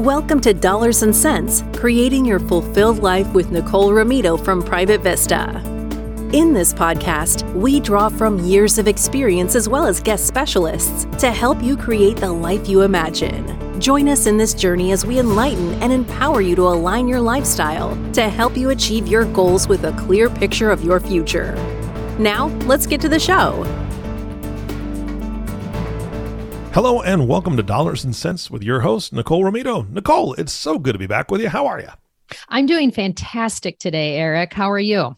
Welcome to Dollars and Cents, creating your fulfilled life with Nicole Ramito from Private Vista. In this podcast, we draw from years of experience as well as guest specialists to help you create the life you imagine. Join us in this journey as we enlighten and empower you to align your lifestyle to help you achieve your goals with a clear picture of your future. Now, let's get to the show. Hello and welcome to Dollars and Cents with your host, Nicole Ramito. Nicole, it's so good to be back with you. How are you? I'm doing fantastic today, Eric. How are you?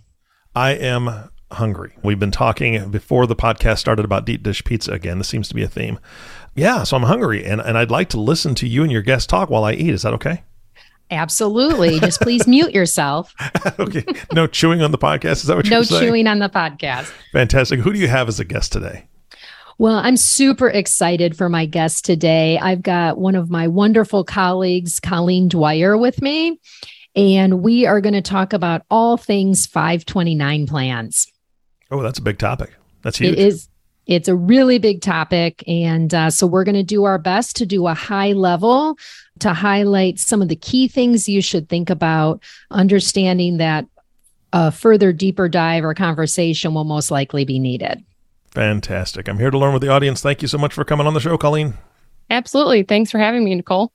I am hungry. We've been talking before the podcast started about deep dish pizza again. This seems to be a theme. Yeah, so I'm hungry and, and I'd like to listen to you and your guest talk while I eat. Is that okay? Absolutely. Just please mute yourself. okay. No chewing on the podcast. Is that what no you're saying? No chewing on the podcast. Fantastic. Who do you have as a guest today? Well, I'm super excited for my guest today. I've got one of my wonderful colleagues, Colleen Dwyer, with me, and we are going to talk about all things 529 plans. Oh, that's a big topic. That's huge. It is. It's a really big topic. And uh, so we're going to do our best to do a high level to highlight some of the key things you should think about, understanding that a further deeper dive or conversation will most likely be needed. Fantastic. I'm here to learn with the audience. Thank you so much for coming on the show, Colleen. Absolutely. Thanks for having me, Nicole.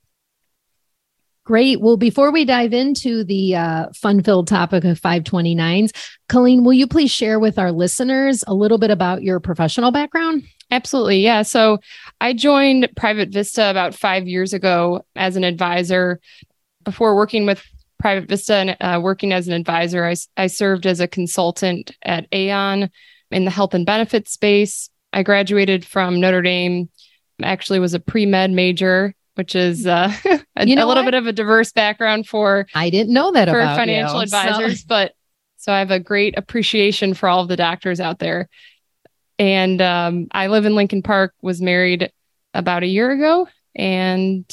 Great. Well, before we dive into the uh, fun filled topic of 529s, Colleen, will you please share with our listeners a little bit about your professional background? Absolutely. Yeah. So I joined Private Vista about five years ago as an advisor. Before working with Private Vista and uh, working as an advisor, I, I served as a consultant at Aon in the health and benefits space. I graduated from Notre Dame, actually was a pre-med major, which is uh, a, you know a little what? bit of a diverse background for I didn't know that for about financial you, advisors, so. but so I have a great appreciation for all of the doctors out there. And um, I live in Lincoln Park, was married about a year ago, and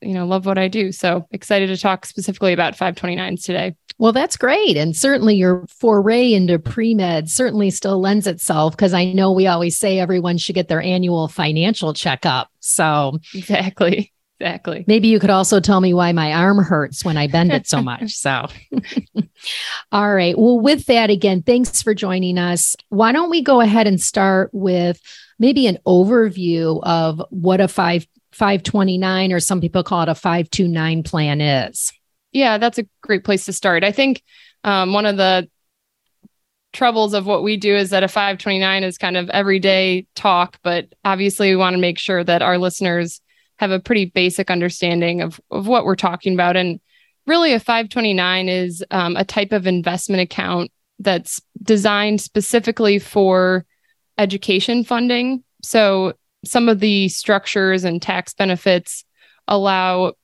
you know, love what I do. So excited to talk specifically about 529s today. Well, that's great. And certainly your foray into pre med certainly still lends itself because I know we always say everyone should get their annual financial checkup. So, exactly. Exactly. Maybe you could also tell me why my arm hurts when I bend it so much. So, all right. Well, with that, again, thanks for joining us. Why don't we go ahead and start with maybe an overview of what a five 529 or some people call it a 529 plan is? Yeah, that's a great place to start. I think um, one of the troubles of what we do is that a 529 is kind of everyday talk, but obviously we want to make sure that our listeners have a pretty basic understanding of, of what we're talking about. And really, a 529 is um, a type of investment account that's designed specifically for education funding. So some of the structures and tax benefits allow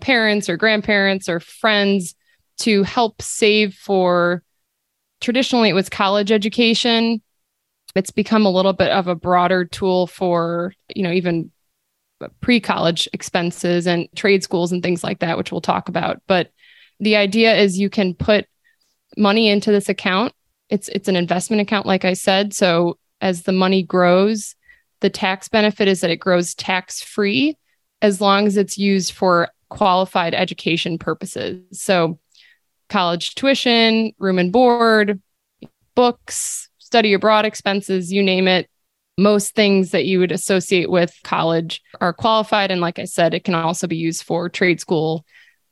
parents or grandparents or friends to help save for traditionally it was college education. It's become a little bit of a broader tool for you know even pre-college expenses and trade schools and things like that which we'll talk about. But the idea is you can put money into this account. It's it's an investment account like i said. So as the money grows the tax benefit is that it grows tax free as long as it's used for qualified education purposes. So, college tuition, room and board, books, study abroad expenses, you name it. Most things that you would associate with college are qualified. And like I said, it can also be used for trade school,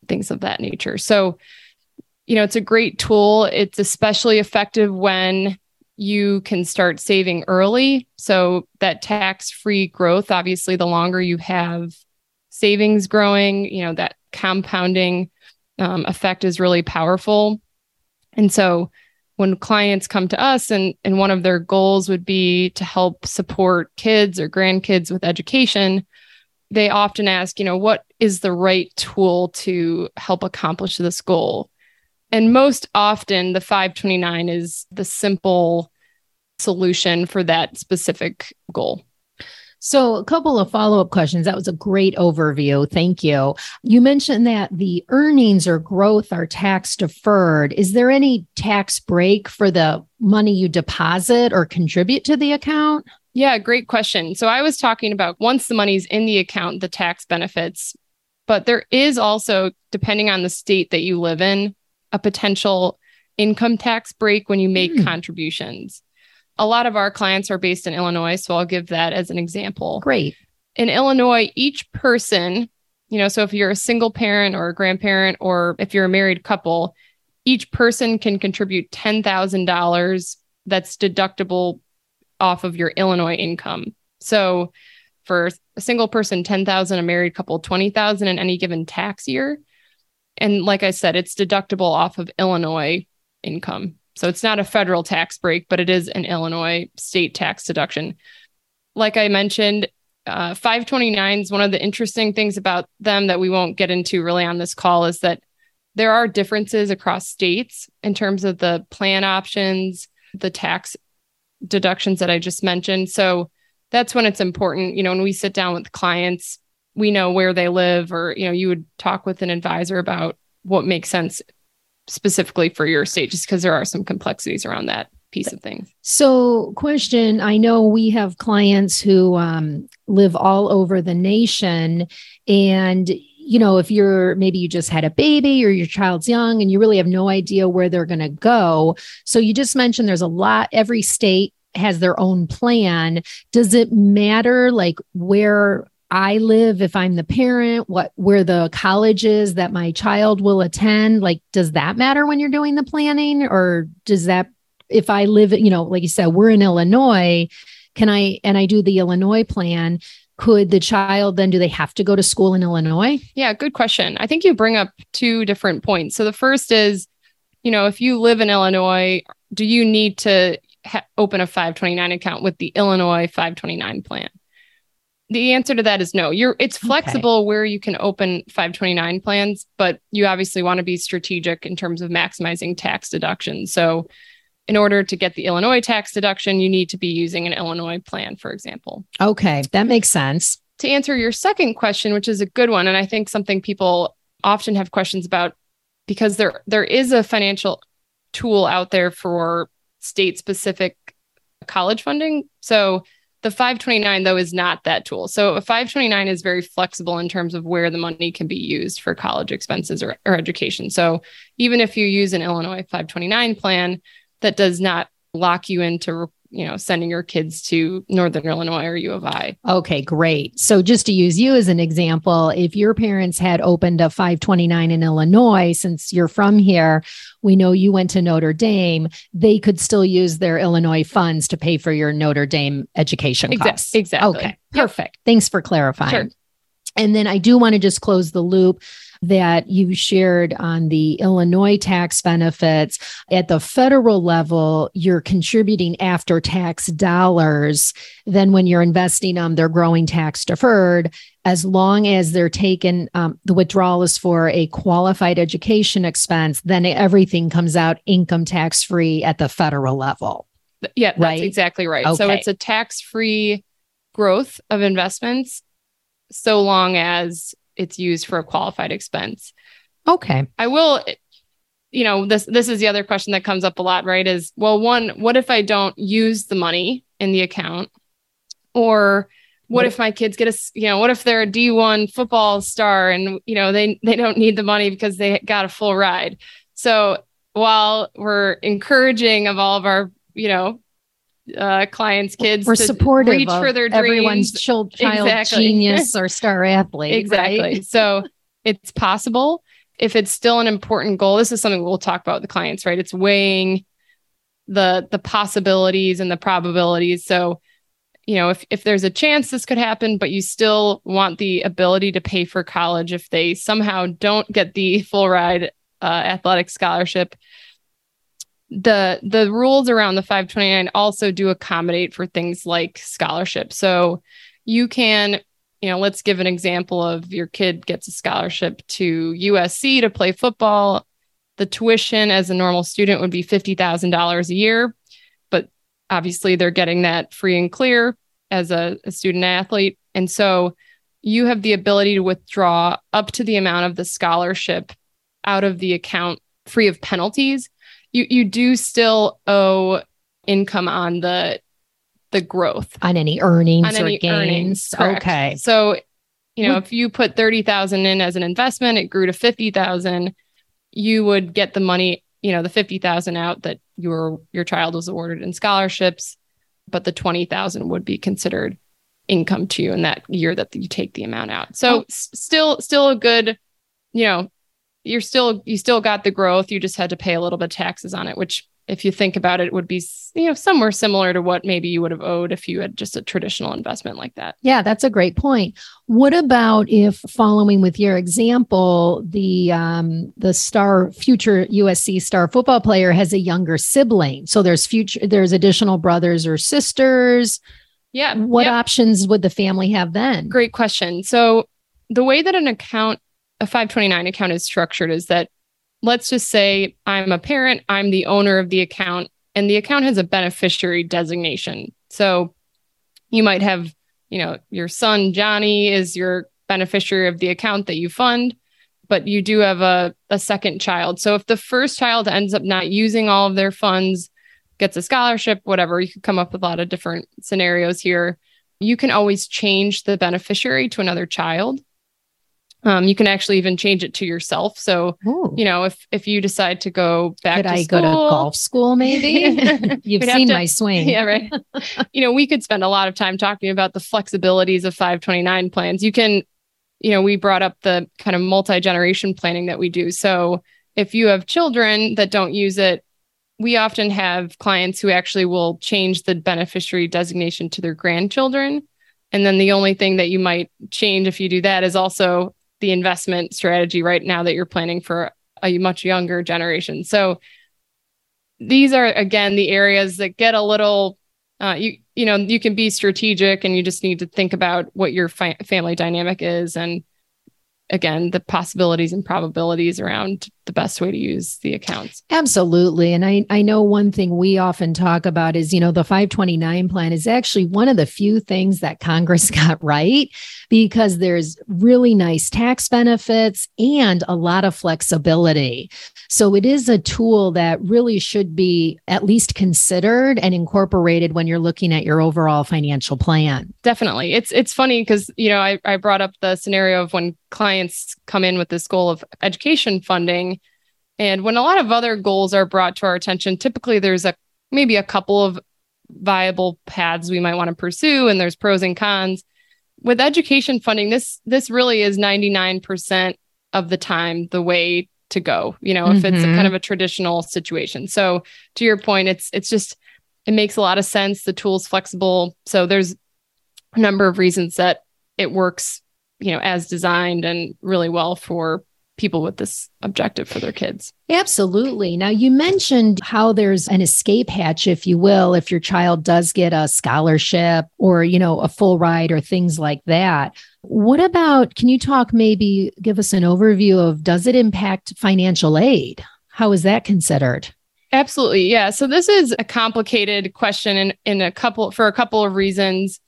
things of that nature. So, you know, it's a great tool. It's especially effective when you can start saving early. So that tax free growth, obviously, the longer you have savings growing, you know, that compounding um, effect is really powerful. And so when clients come to us and, and one of their goals would be to help support kids or grandkids with education, they often ask, you know, what is the right tool to help accomplish this goal? And most often, the 529 is the simple solution for that specific goal. So, a couple of follow up questions. That was a great overview. Thank you. You mentioned that the earnings or growth are tax deferred. Is there any tax break for the money you deposit or contribute to the account? Yeah, great question. So, I was talking about once the money's in the account, the tax benefits But there is also, depending on the state that you live in, a potential income tax break when you make mm. contributions. A lot of our clients are based in Illinois, so I'll give that as an example. Great. In Illinois, each person, you know, so if you're a single parent or a grandparent, or if you're a married couple, each person can contribute $10,000 that's deductible off of your Illinois income. So for a single person 10,000 a married couple 20,000 in any given tax year. And like I said it's deductible off of Illinois income. So it's not a federal tax break, but it is an Illinois state tax deduction. Like I mentioned, uh, 529s, one of the interesting things about them that we won't get into really on this call is that there are differences across states in terms of the plan options, the tax deductions that I just mentioned. So that's when it's important. You know, when we sit down with clients, we know where they live, or, you know, you would talk with an advisor about what makes sense specifically for your state, just because there are some complexities around that piece of things. So, question I know we have clients who um, live all over the nation, and you know, if you're maybe you just had a baby or your child's young and you really have no idea where they're going to go. So, you just mentioned there's a lot, every state has their own plan. Does it matter like where I live if I'm the parent, what where the college is that my child will attend? Like, does that matter when you're doing the planning? Or does that if I live, you know, like you said, we're in Illinois, can I and I do the Illinois plan? Could the child then do they have to go to school in Illinois? Yeah, good question. I think you bring up two different points. So the first is, you know, if you live in Illinois, do you need to ha- open a 529 account with the Illinois 529 plan? The answer to that is no. You're it's flexible okay. where you can open 529 plans, but you obviously want to be strategic in terms of maximizing tax deductions. So in order to get the Illinois tax deduction, you need to be using an Illinois plan, for example. Okay, that makes sense. To answer your second question, which is a good one, and I think something people often have questions about because there there is a financial tool out there for state specific college funding. So the 529 though is not that tool. So a 529 is very flexible in terms of where the money can be used for college expenses or, or education. So even if you use an Illinois 529 plan, that does not lock you into you know, sending your kids to Northern Illinois or U of I. Okay, great. So just to use you as an example, if your parents had opened a 529 in Illinois, since you're from here, we know you went to Notre Dame, they could still use their Illinois funds to pay for your Notre Dame education costs. Exactly. Okay, perfect. Thanks for clarifying. Sure. And then I do want to just close the loop that you shared on the Illinois tax benefits. At the federal level, you're contributing after tax dollars. Then, when you're investing them, they're growing tax deferred. As long as they're taken, um, the withdrawal is for a qualified education expense, then everything comes out income tax free at the federal level. Yeah, that's right? exactly right. Okay. So it's a tax free growth of investments so long as it's used for a qualified expense. Okay. I will you know, this this is the other question that comes up a lot, right? Is well, one, what if I don't use the money in the account? Or what if my kids get a you know what if they're a d1 football star and you know they they don't need the money because they got a full ride so while we're encouraging of all of our you know uh, clients, kids. We're supportive reach for their dreams. everyone's child, child exactly. genius or star athlete. exactly. Right? so it's possible if it's still an important goal. This is something we'll talk about with the clients, right? It's weighing the the possibilities and the probabilities. So you know, if if there's a chance this could happen, but you still want the ability to pay for college if they somehow don't get the full ride uh, athletic scholarship, the the rules around the 529 also do accommodate for things like scholarship. So you can, you know, let's give an example of your kid gets a scholarship to USC to play football. The tuition as a normal student would be $50,000 a year, but obviously they're getting that free and clear as a, a student athlete. And so you have the ability to withdraw up to the amount of the scholarship out of the account free of penalties you you do still owe income on the the growth on any earnings on or any gains. Earnings, okay. So, You know, if you put 30,000 in as an investment, it grew to 50,000, you would get the money, you know, the 50,000 out that your your child was awarded in scholarships, but the 20,000 would be considered income to you in that year that you take the amount out. So oh. s- still still a good, you know, you're still you still got the growth, you just had to pay a little bit of taxes on it, which if you think about it, would be you know somewhere similar to what maybe you would have owed if you had just a traditional investment like that. Yeah, that's a great point. What about if following with your example, the um, the star future USC star football player has a younger sibling, so there's future there's additional brothers or sisters. Yeah. What options would the family have then? Great question. So the way that an account a 529 account is structured is that let's just say I'm a parent, I'm the owner of the account, and the account has a beneficiary designation. So you might have, you know, your son, Johnny, is your beneficiary of the account that you fund, but you do have a, a second child. So if the first child ends up not using all of their funds, gets a scholarship, whatever, you could come up with a lot of different scenarios here. You can always change the beneficiary to another child. Um, you can actually even change it to yourself. So, Ooh. you know, if if you decide to go back, could to I school, go to golf school? Maybe you've seen to, my swing. Yeah, right. you know, we could spend a lot of time talking about the flexibilities of 529 plans. You can, you know, we brought up the kind of multi generation planning that we do. So, if you have children that don't use it, we often have clients who actually will change the beneficiary designation to their grandchildren. And then the only thing that you might change if you do that is also the investment strategy right now that you're planning for a much younger generation. So these are again the areas that get a little uh, you you know you can be strategic and you just need to think about what your fi- family dynamic is and again the possibilities and probabilities around the best way to use the accounts. Absolutely. And i i know one thing we often talk about is you know the 529 plan is actually one of the few things that congress got right because there's really nice tax benefits and a lot of flexibility so it is a tool that really should be at least considered and incorporated when you're looking at your overall financial plan. Definitely. It's it's funny because you know I, I brought up the scenario of when clients come in with this goal of education funding. And when a lot of other goals are brought to our attention, typically there's a maybe a couple of viable paths we might want to pursue and there's pros and cons. With education funding, this this really is 99% of the time the way to go you know if mm-hmm. it's a kind of a traditional situation. So to your point it's it's just it makes a lot of sense. The tool's flexible. So there's a number of reasons that it works you know as designed and really well for people with this objective for their kids. Absolutely. Now, you mentioned how there's an escape hatch, if you will, if your child does get a scholarship or, you know, a full ride or things like that. What about, can you talk maybe give us an overview of does it impact financial aid? How is that considered? Absolutely. Yeah. So this is a complicated question in, in a couple for a couple of reasons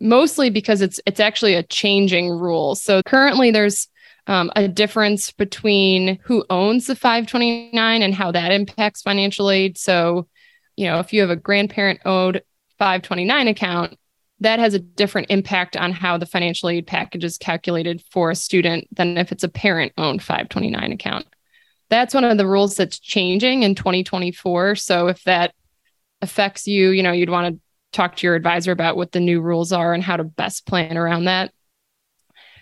mostly because it's it's actually a changing rule. So currently there's um, a difference between who owns the 529 and how that impacts financial aid. So, you know, if you have a grandparent owed 529 account, that has a different impact on how the financial aid package is calculated for a student than if it's a parent owned 529 account. That's one of the rules that's changing in 2024. So if that affects you, you know, you'd want to talk to your advisor about what the new rules are and how to best plan around that.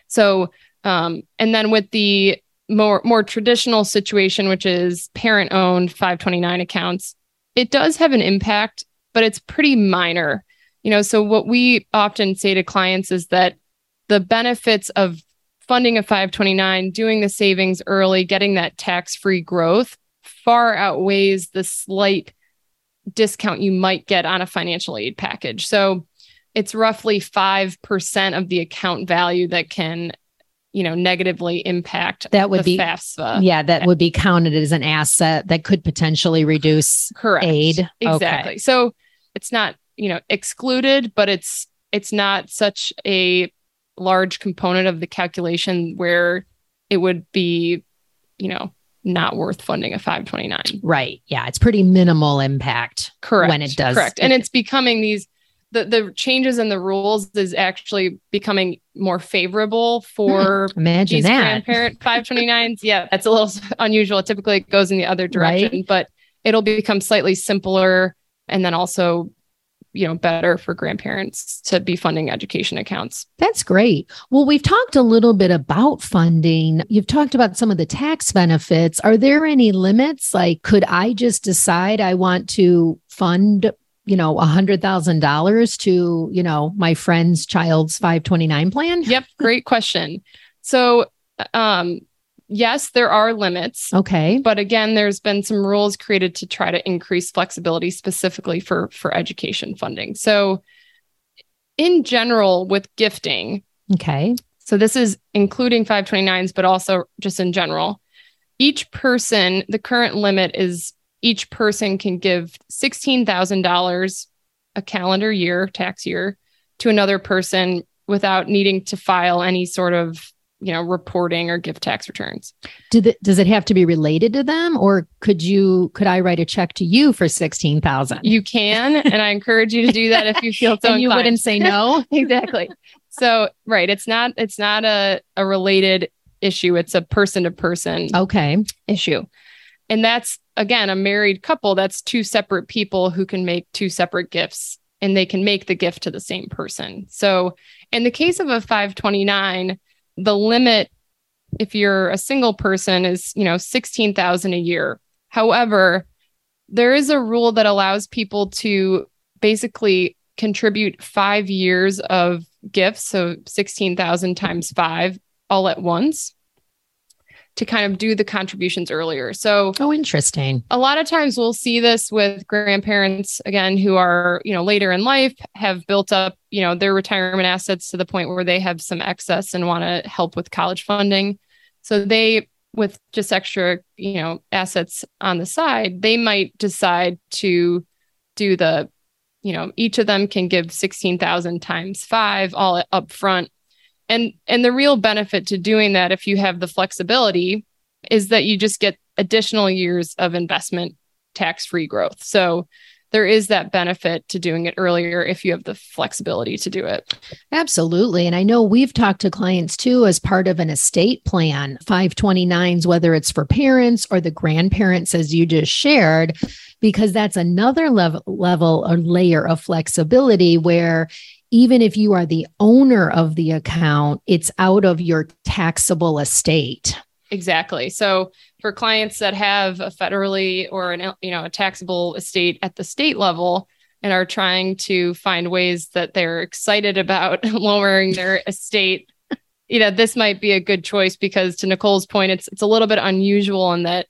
So um, and then with the more more traditional situation, which is parent owned 529 accounts, it does have an impact, but it's pretty minor. You know, so what we often say to clients is that the benefits of funding a 529, doing the savings early, getting that tax free growth far outweighs the slight discount you might get on a financial aid package. So it's roughly 5% of the account value that can you know negatively impact that would be FAFSA. Yeah, that would be counted as an asset that could potentially reduce correct aid. Exactly. Okay. So it's not you know excluded, but it's it's not such a large component of the calculation where it would be you know not worth funding a 529. Right. Yeah, it's pretty minimal impact. Correct. When it does. Correct. And it's becoming these the the changes in the rules is actually becoming more favorable for hmm, Imagine these that. grandparent 529s. yeah, that's a little unusual. Typically, it goes in the other direction, Right. but it'll become slightly simpler and then also, you know, better for grandparents to be funding education accounts. That's great. Well, we've talked a little bit about funding. You've talked about some of the tax benefits. Are there any limits? Like, could I just decide I want to fund, you know, a hundred thousand dollars to, you know, my friend's child's 529 plan? Yep, great question. So, um, yes, there are limits. Okay. but again there's been some rules created to try to increase flexibility specifically for for education funding so in general with gifting Okay. so this is including 529s but also just in general each person the current limit is each person can give $16000 a calendar year tax year to another person without needing to file any sort of you know reporting or gift tax returns Do the, does it have to be related to them or could you, could I write a check to you for 16,000? You can, and I encourage you to do that if you feel so and you wouldn't say no? exactly. So, right, it's not it's not a a related issue. It's a person to person Okay. issue. And that's again a married couple, that's two separate people who can make two separate gifts and they can make the gift to the same person. So, in the case of a 529, the limit if you're a single person is, you know, 16,000 a year. However, there is a rule that allows people to basically contribute 5 years of gifts, so 16,000 times 5 all at once to kind of do the contributions earlier. So, Oh, interesting. a lot of times we'll see this with grandparents again who are you know later in life have built up you know their retirement assets to the point where they have some excess and want to help with college funding so they with just extra you know assets on the side they might decide to do the you know each of them can give 16,000 times 5 all up front and and the real benefit to doing that if you have the flexibility is that you just get additional years of investment tax free growth. So there is that benefit to doing it earlier if you have the flexibility to do it. Absolutely. And I know we've talked to clients too as part of an estate plan, 529s, whether it's for parents or the grandparents, as you just shared, because that's another level, level or layer of flexibility where even if you are the owner of the account, it's out of your taxable estate. Exactly. So for clients that have a federally or an you know a taxable estate at the state level and are trying to find ways that they're excited about lowering their estate, you know, this might be a good choice because to Nicole's point, it's it's a little bit unusual in that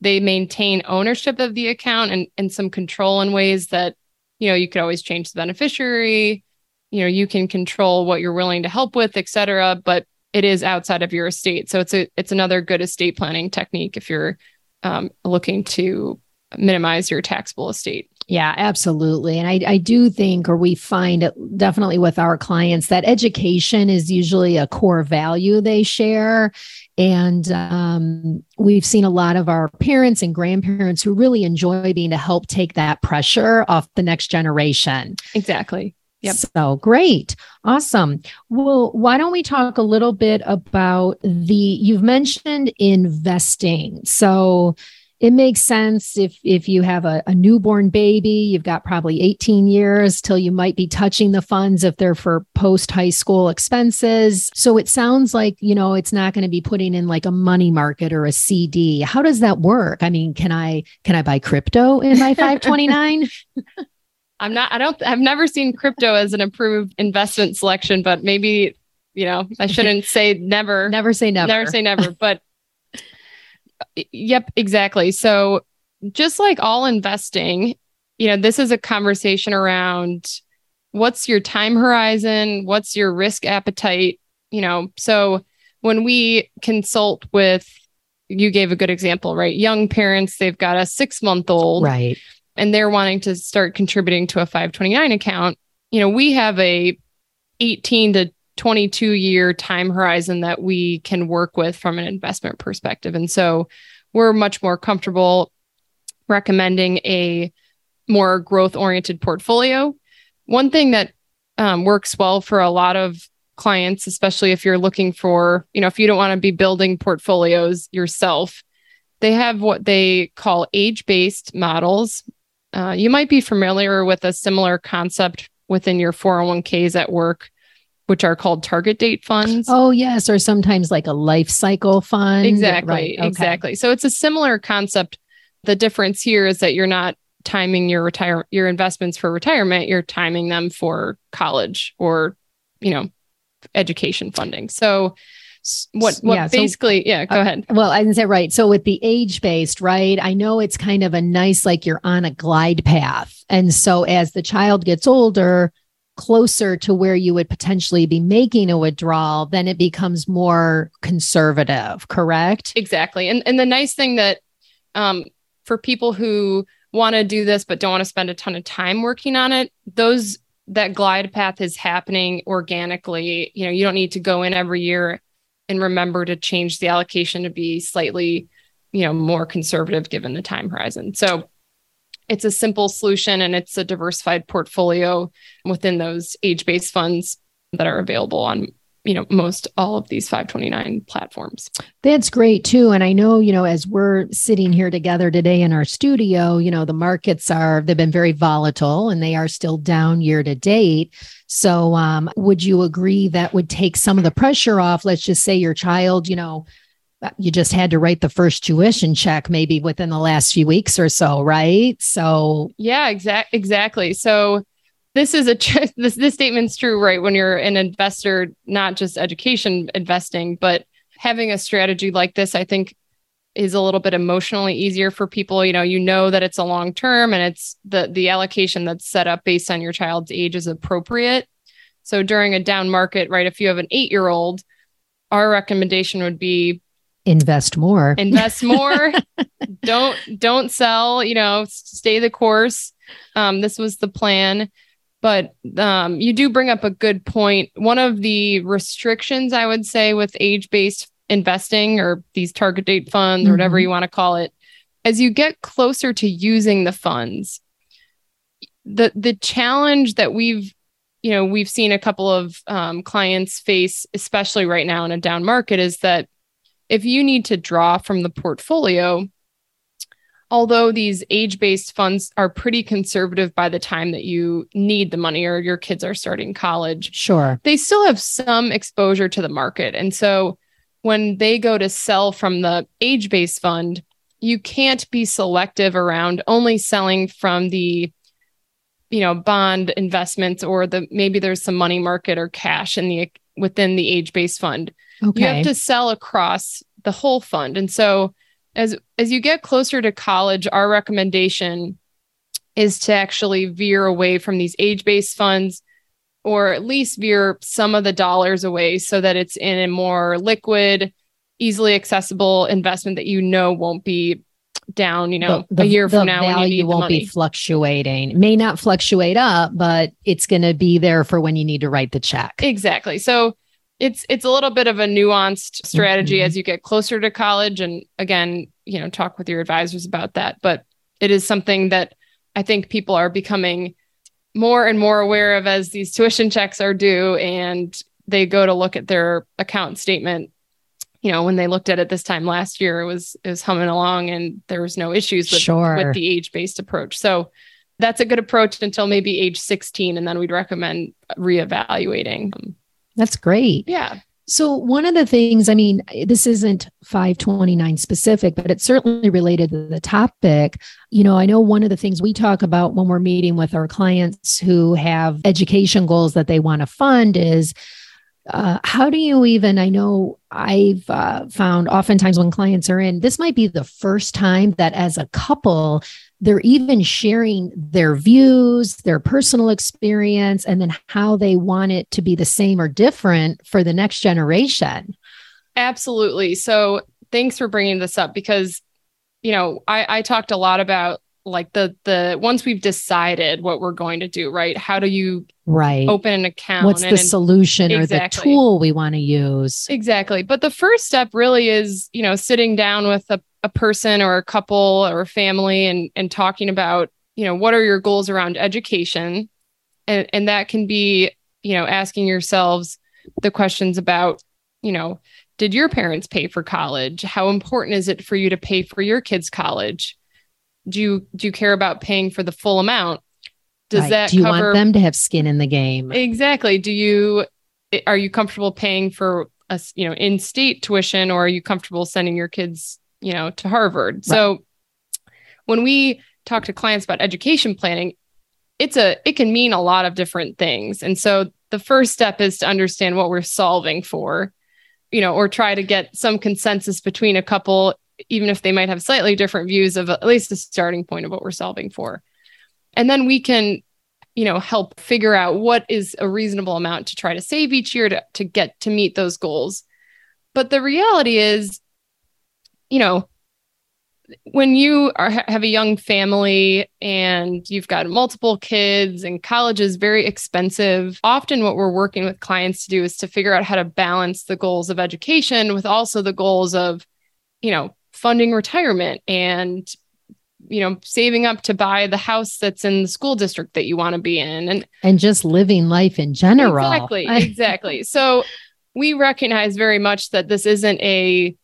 they maintain ownership of the account and, and some control in ways that, you know, you could always change the beneficiary, you know, you can control what you're willing to help with, et cetera. But it is outside of your estate. So it's a it's another good estate planning technique if you're um, looking to minimize your taxable estate. Yeah, absolutely. And I, I do think, or we find it definitely with our clients, that education is usually a core value they share. And um, we've seen a lot of our parents and grandparents who really enjoy being to help take that pressure off the next generation. Exactly. Yep. So great. Awesome. Well, why don't we talk a little bit about the, you've mentioned investing. So, it makes sense if if you have a, a, newborn baby you've got probably 18 years till you might be touching the funds if they're for post high school expenses so it sounds like you know it's not going to be putting in like a money market or a cd how does that work i mean can i can i buy crypto in my 529 i'm not i don't i've never seen crypto as an approved investment selection but maybe you know i shouldn't say never never say never never say never but Yep, exactly. So, just like all investing, you know, this is a conversation around what's your time horizon, what's your risk appetite, you know. So, when we consult with you gave a good example, right? Young parents, they've got a 6-month-old right and they're wanting to start contributing to a 529 account. You know, we have a 18 to 22 year time horizon that we can work with from an investment perspective. And so we're much more comfortable recommending a more growth oriented portfolio. one thing that um, works well for a lot of clients, especially if you're looking for, you know, if you don't want to be building portfolios yourself, they have what they call age based models. Uh, you might be familiar with a similar concept within your 401ks at work, which are called target date funds. Oh, yes. Or sometimes like a life cycle fund. Exactly. Right. Okay. Exactly. So it's a similar concept. The difference here is that you're not timing your retire your investments for retirement, you're timing them for college or, you know, education funding. So what what yeah, basically so, yeah go uh, ahead. well i didn't say right so with the age based right i know it's kind of a nice like you're on a glide path. And so as the child gets older closer to where you would potentially be making a withdrawal then it becomes more conservative correct? Exactly. And and the nice thing that um for people who want to do this but don't want to spend a ton of time working on it those that glide path is happening organically. You know, you don't need to go in every year and remember to change the allocation to be slightly, you know, more conservative given the time horizon. So it's a simple solution and it's a diversified portfolio within those age-based funds that are available on you know most all of these 529 platforms. That's great too. And i know you know as we're sitting here together today in our studio you know the markets are they've been very volatile and they are still down year to date. So um, would you agree that would take some of the pressure off? Let's just say your child you know uh, you just had to write the first tuition check maybe within the last few weeks or so right? So yeah exact exactly. So this is a this this statement's true right when you're an investor not just education investing but having a strategy like this i think is a little bit emotionally easier for people. You know you know that it's a long term and it's the the allocation that's set up based on your child's age is appropriate. So during a down market right if you have an 8 year old our recommendation would be invest more. Invest more. Don't don't sell you know stay the course. Um, this was the plan but um, you do bring up a good point. One of the restrictions I would say with age based investing or these target date funds mm-hmm. or whatever you want to call it, as you get closer to using the funds, the the challenge that we've you know we've seen a couple of um, clients face, especially right now in a down market, is that if you need to draw from the portfolio, although these age based funds are pretty conservative by the time that you need the money or your kids are starting college, sure, they still have some exposure to the market. And so when they go to sell from the age based fund, you can't be selective around only selling from the you know bond investments or the maybe there's some money market or cash in the within the age based fund okay. you have to sell across the whole fund and so as as you get closer to college, our recommendation is to actually veer away from these age-based funds or at least veer some of the dollars away so that it's in a more liquid, easily accessible investment that you know won't be down, you know, the, the, a year from now value when you won't be fluctuating. It may not fluctuate up, but it's going to be there for when you need to write the check. Exactly. So it's it's a little bit of a nuanced strategy mm-hmm. as you get closer to college. And again you know talk with your advisors about that. But it is something that i think people are becoming more and more aware of as these tuition checks are due and they go to look at their account statement. You know when they looked at it this time last year it was it was humming along and there was no issues with, sure. with the age based approach. So that's a good approach until maybe age 16 and then we'd recommend reevaluating that's great. Yeah. So, one of the things, I mean, this isn't 529 specific, but it's certainly related to the topic. You know, I know one of the things we talk about when we're meeting with our clients who have education goals that they want to fund is uh, how do you even i know i've uh, found oftentimes when clients are in this might be the first time that as a couple they're even sharing their views, their personal experience, and then how they want it to be the same or different for the next generation. Absolutely. So, thanks for bringing this up because, you know, I, I talked a lot about like the the once we've decided what we're going to do right how do you right open an account what's the solution exactly. or the tool we want to use exactly but the first step really is you know sitting down with a, a person or a couple or a family and and talking about you know what are your goals around education and, and that can be, you know, asking yourselves the questions about, you know, did your parents pay for college? How important is it for you to pay for your kids' college? Do you do you care about paying for the full amount? Does Right. that Do you cover want them to have skin in the game? Exactly. Do you are you comfortable paying for a you know in-state tuition or are you comfortable sending your kids, you know, to Harvard? So when we talk to clients about education planning, it's a it can mean a lot of different things. And so the first step is to understand what we're solving for, you know, or try to get some consensus between a couple even if they might have slightly different views of at least the starting point of what we're solving for. And then we can you know help figure out what is a reasonable amount to try to save each year to, to get to meet those goals but the reality is you know when you are have a young family and you've got multiple kids and college is very expensive often what we're working with clients to do is to figure out how to balance the goals of education with also the goals of you know funding retirement and you know saving up to buy the house that's in the school district that you want to be in. And and just living life in general. exactly exactly. So we recognize very much that this isn't a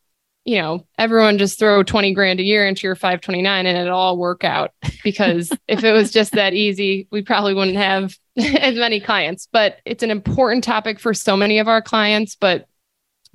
you know everyone just throw 20 grand a year into your 529 and it'll all work out. Because if it was just that easy we probably wouldn't have as many clients. But it's an important topic for so many of our clients. But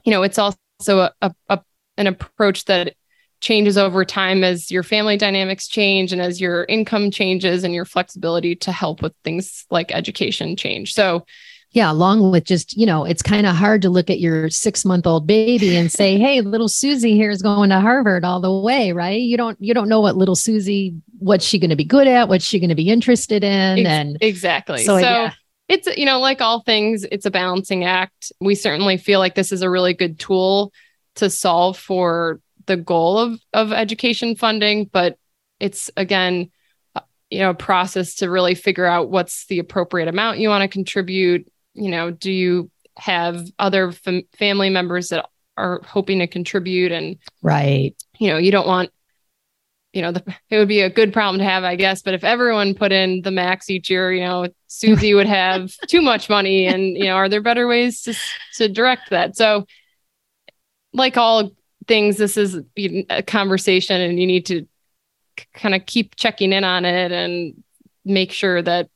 you know it's also a, a, a an approach that changes over time as your family dynamics change and as your income changes and your flexibility to help with things like education change. So, Yeah, along with just, you know, it's kind of hard to look at your six month old baby and say, hey, little Susie here is going to Harvard all the way, right? You don't you don't know what little Susie, what's she going to be good at, what's she going to be interested in. and exactly. so, So, yeah. it's, you know, like all things, it's a balancing act. We certainly feel like this is a really good tool to solve for the goal of, of education funding, but it's again, uh, you know, a process to really figure out what's the appropriate amount you want to contribute. You know, do you have other fam- family members that are hoping to contribute and right. you know, you don't want, you know, the, it would be a good problem to have, I guess. But if everyone put in the max each year, you know, Susie would have too much money. And, you know, are there better ways to, to direct that? So, like all things, this is a conversation and you need to kind of keep checking in on it and make sure that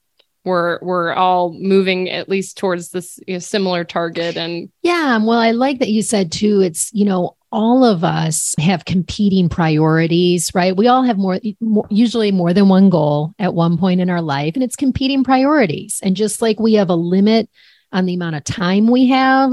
we're we're all moving at least towards this you know, similar target and Yeah. Well, I like that you said too, it's, you know, all of us have competing priorities, right? We all have more, more, usually more than one goal at one point in our life, and it's competing priorities. And just like we have a limit on the amount of time we have,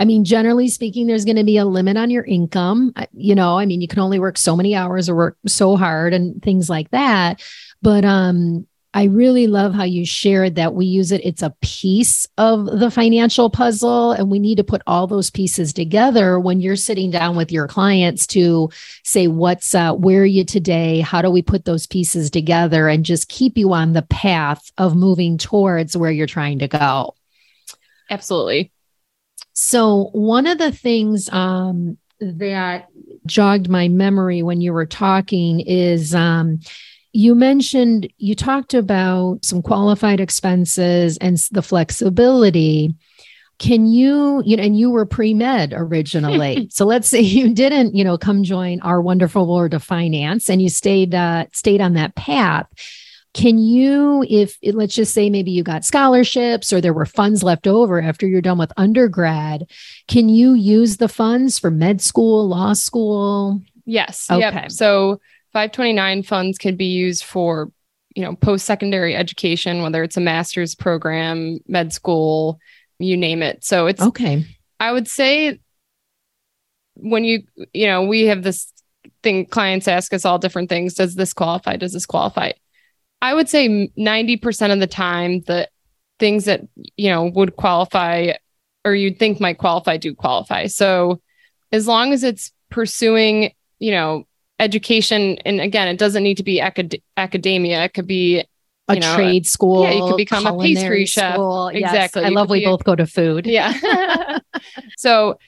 I mean, generally speaking, there's going to be a limit on your income. You know, I mean, you can only work so many hours or work so hard and things like that. But um, I really love how you shared that we use it. It's a piece of the financial puzzle, and we need to put all those pieces together when you're sitting down with your clients to say, What's uh, where are you today? How do we put those pieces together and just keep you on the path of moving towards where you're trying to go? absolutely So, one of the things um, that jogged my memory when you were talking is um, you mentioned you talked about some qualified expenses and the flexibility. Can you, you know, and you were pre med originally. so let's say you didn't, you know, come join our wonderful world of finance and you stayed uh, stayed on that path. Can you, if let's just say maybe you got scholarships or there were funds left over after you're done with undergrad, can you use the funds for med school, law school? Yes. Okay. Yep. So 529 funds can be used for, you know, post-secondary education, whether it's a master's program, med school, you name it. So it's Okay. I would say when you, you know, we have this thing clients ask us all different things. Does this qualify? Does this qualify? I would say 90% of the time the things that, you know, would qualify or you'd think might qualify do qualify. So as long as it's pursuing, you know, education and again, it doesn't need to be acad- academia. It could be A you know, trade school. yeah, you could become a pastry chef. school. Yes, Exactly. I You love we be a- both go to food. yeah. so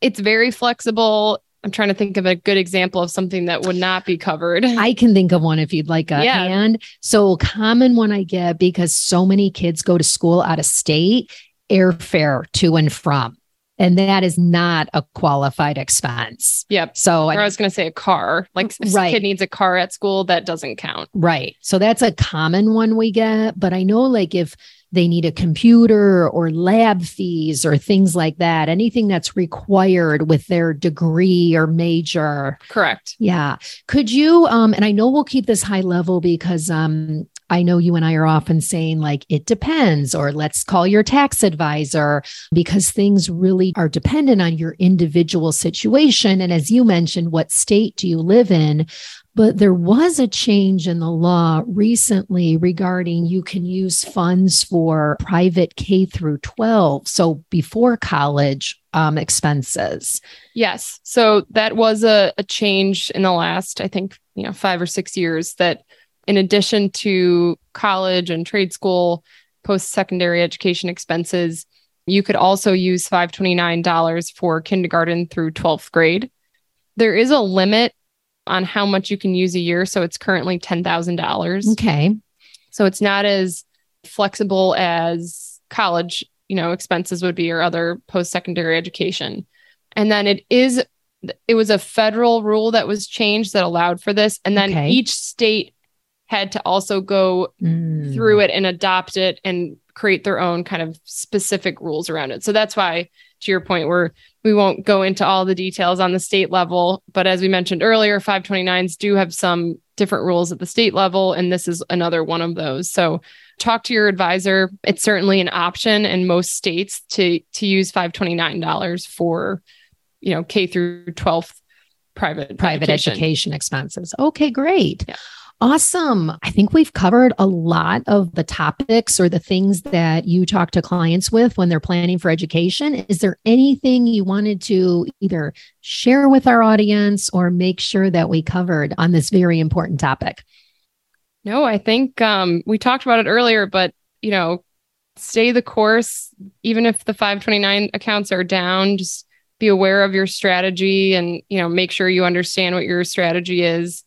it's very flexible. I'm trying to think of a good example of something that would not be covered. I can think of one if you'd like a Yeah. hand. So common one I get because so many kids go to school out of state, airfare to and from. And that is not a qualified expense. Yep. So I I, was going to say a car. Like if Right. a kid needs a car at school, that doesn't count. right. So that's a common one we get. But I know like if they need a computer or lab fees or things like that, anything that's required with their degree or major, Correct. Yeah. Could you um and I know we'll keep this high level because um I know you and I are often saying like it depends or let's call your tax advisor because things really are dependent on your individual situation and as you mentioned what state do you live in but there was a change in the law recently regarding you can use funds for private K through 12 so before college um expenses Yes. So that was a, a change in the last, I think, you know, five or six years that in addition to college and trade school, post secondary education expenses, you could also use 529 for kindergarten through 12th grade. There is a limit on how much you can use a year. So it's currently $10,000. okay So it's not as flexible as college, you know, expenses would be or other post-secondary education. And then it is it was a federal rule that was changed that allowed for this and then Okay. each state had to also go Mm. through it and adopt it and create their own kind of specific rules around it. So that's why to your point where we won't go into all the details on the state level, but as we mentioned earlier 529s do have some different rules at the state level and this is another one of those. So talk to your advisor. It's certainly an option in most states to to use 529 for you know K through 12th private private education. expenses. Okay, great. Yeah. Awesome. I think we've covered a lot of the topics or the things that you talk to clients with when they're planning for education. Is there anything you wanted to either share with our audience or make sure that we covered on this very important topic? No, I think um, we talked about it earlier, but you know, stay the course. Even if the 529 accounts are down, just be aware of your strategy and you know make sure you understand what your strategy is.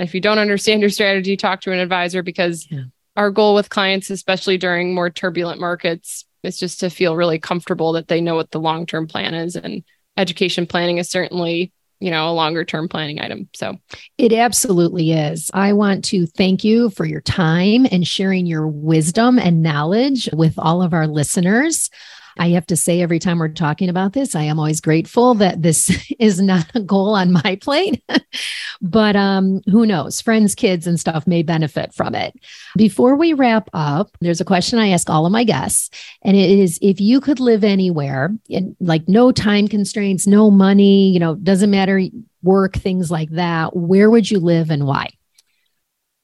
And if you don't understand your strategy, talk to an advisor because Yeah. our goal with clients, especially during more turbulent markets, is just to feel really comfortable that they know what the long term plan is. And education planning is certainly you know a longer term planning item. So It absolutely is. I want to thank you for your time and sharing your wisdom and knowledge with all of our listeners. I have to say, every time we're talking about this, I am always grateful that this is not a goal on my plate. but um, who knows? Friends, kids, and stuff may benefit from it. Before we wrap up, there's a question I ask all of my guests, and it is if you could live anywhere, and like no time constraints, no money, you know, doesn't matter work, things like that, where would you live and why?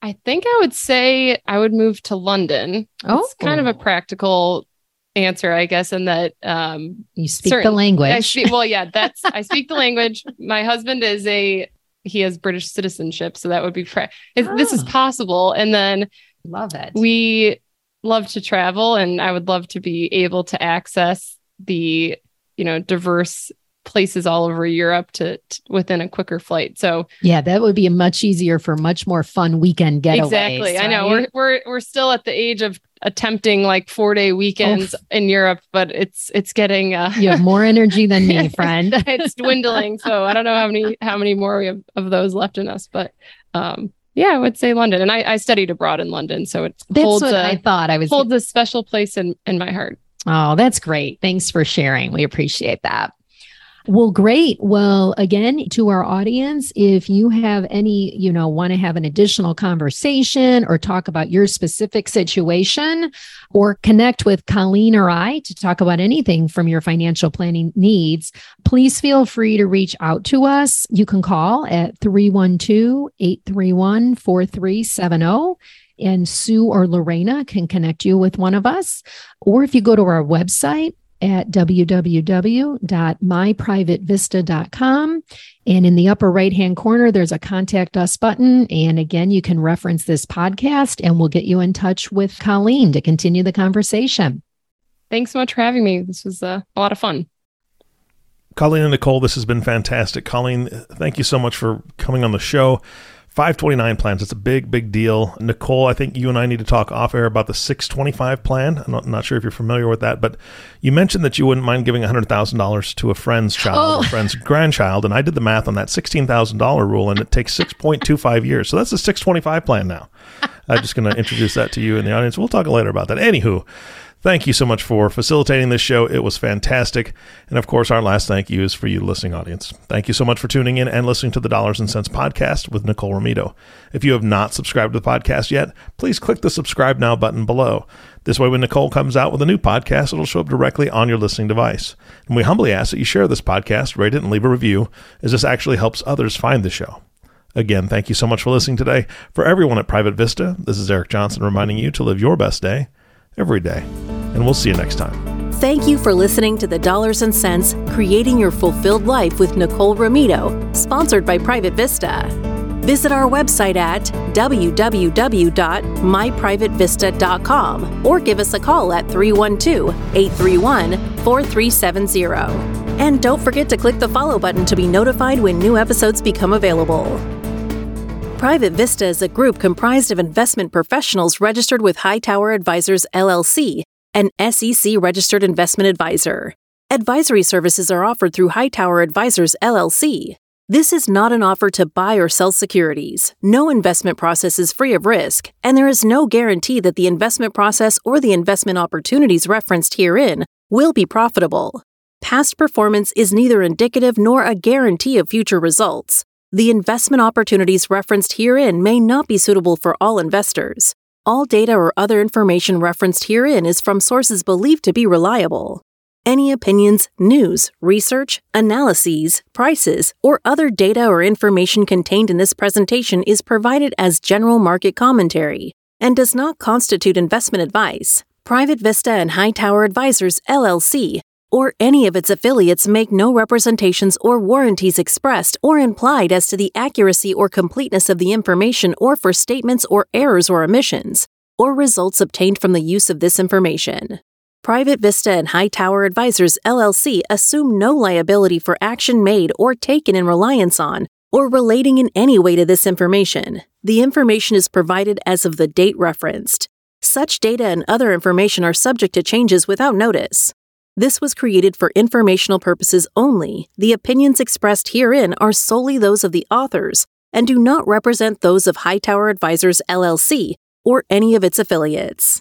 I think I would say I would move to London. It's kind of a practical answer, I guess, in that um, you speak certain- the I language. speak, well, yeah, that's I speak the language. My husband is a he has British citizenship, so that would be pra- it, this is Ah. possible. And then Love it. we love to travel, and I would love to be able to access the you know diverse places all over Europe to, to within a quicker flight. So yeah, that would be much easier for much more fun weekend getaways. Exactly. I know we're we're we're still at the age of attempting like four day weekends in Europe, but it's it's getting uh you have more energy than me, friend. it's dwindling. So I don't know how many how many more we have of those left in us, but um yeah, I would say London. And I, I studied abroad in London, so it That's holds what a I thought. I was. holds a special place in in my heart. Oh, that's great. Thanks for sharing. We appreciate that. Well, great. Well, again, to our audience, if you have any, you know, want to have an additional conversation or talk about your specific situation or connect with Colleen or I to talk about anything from your financial planning needs, please feel free to reach out to us. You can call at 312 831 4370 and Sue or Lorena can connect you with one of us. Or if you go to our website at www.myprivatevista.com, and in the upper right hand corner, there's a contact us button. And again, you can reference this podcast and we'll get you in touch with Colleen to continue the conversation. Thanks so much for having me. This was uh, a lot of fun. Colleen and Nicole, this has been fantastic. Colleen, thank you so much for coming on the show. 529 plans. It's a big, big deal. Nicole, I think you and I need to talk off air about the 625 plan. I'm not, not sure if you're familiar with that, but you mentioned that you wouldn't mind giving $100,000 to a friend's child oh. or a friend's grandchild. And I did the math on that $16,000 rule, and it takes 6.25 years. So that's a 625 plan now. I'm just going to introduce that to you in the audience. We'll talk later about that. Anywho, Thank you so much for facilitating this show. It was fantastic. And of course, our last thank you is for you, listening audience. Thank you so much for tuning in and listening to the Dollars and Cents podcast with Nicole Romito. If you have not subscribed to the podcast yet, please click the subscribe now button below. This way, when Nicole comes out with a new podcast, it'll show up directly on your listening device. And we humbly ask that you share this podcast, rate it, and leave a review, as this actually helps others find the show. Again, thank you so much for listening today. For everyone at Private Vista, this is Eric Johnson reminding you to live your best day every day. And we'll see you next time. Thank you for listening to the Dollars and Cents Creating Your Fulfilled Life with Nicole Romito, sponsored by Private Vista. Visit our website at www.myprivatevista.com or give us a call at 312 831 4370. And don't forget to click the follow button to be notified when new episodes become available. Private Vista is a group comprised of investment professionals registered with Hightower Advisors LLC, an SEC registered investment advisor. Advisory services are offered through Hightower Advisors LLC. This is not an offer to buy or sell securities. No investment process is free of risk, and there is no guarantee that the investment process or the investment opportunities referenced herein will be profitable. Past performance is neither indicative nor a guarantee of future results. The investment opportunities referenced herein may not be suitable for all investors. All data or other information referenced herein is from sources believed to be reliable. Any opinions, news, research, analyses, prices, or other data or information contained in this presentation is provided as general market commentary and does not constitute investment advice. Private Vista and Hightower Advisors, LLC, or any of its affiliates make no representations or warranties expressed or implied as to the accuracy or completeness of the information or for statements or errors or omissions, or results obtained from the use of this information. Private Vista and Hightower Advisors LLC assume no liability for action made or taken in reliance on or relating in any way to this information. The information is provided as of the date referenced. Such data and other information are subject to changes without notice. This was created for informational purposes only. The opinions expressed herein are solely those of the authors and do not represent those of Hightower Advisors LLC or any of its affiliates.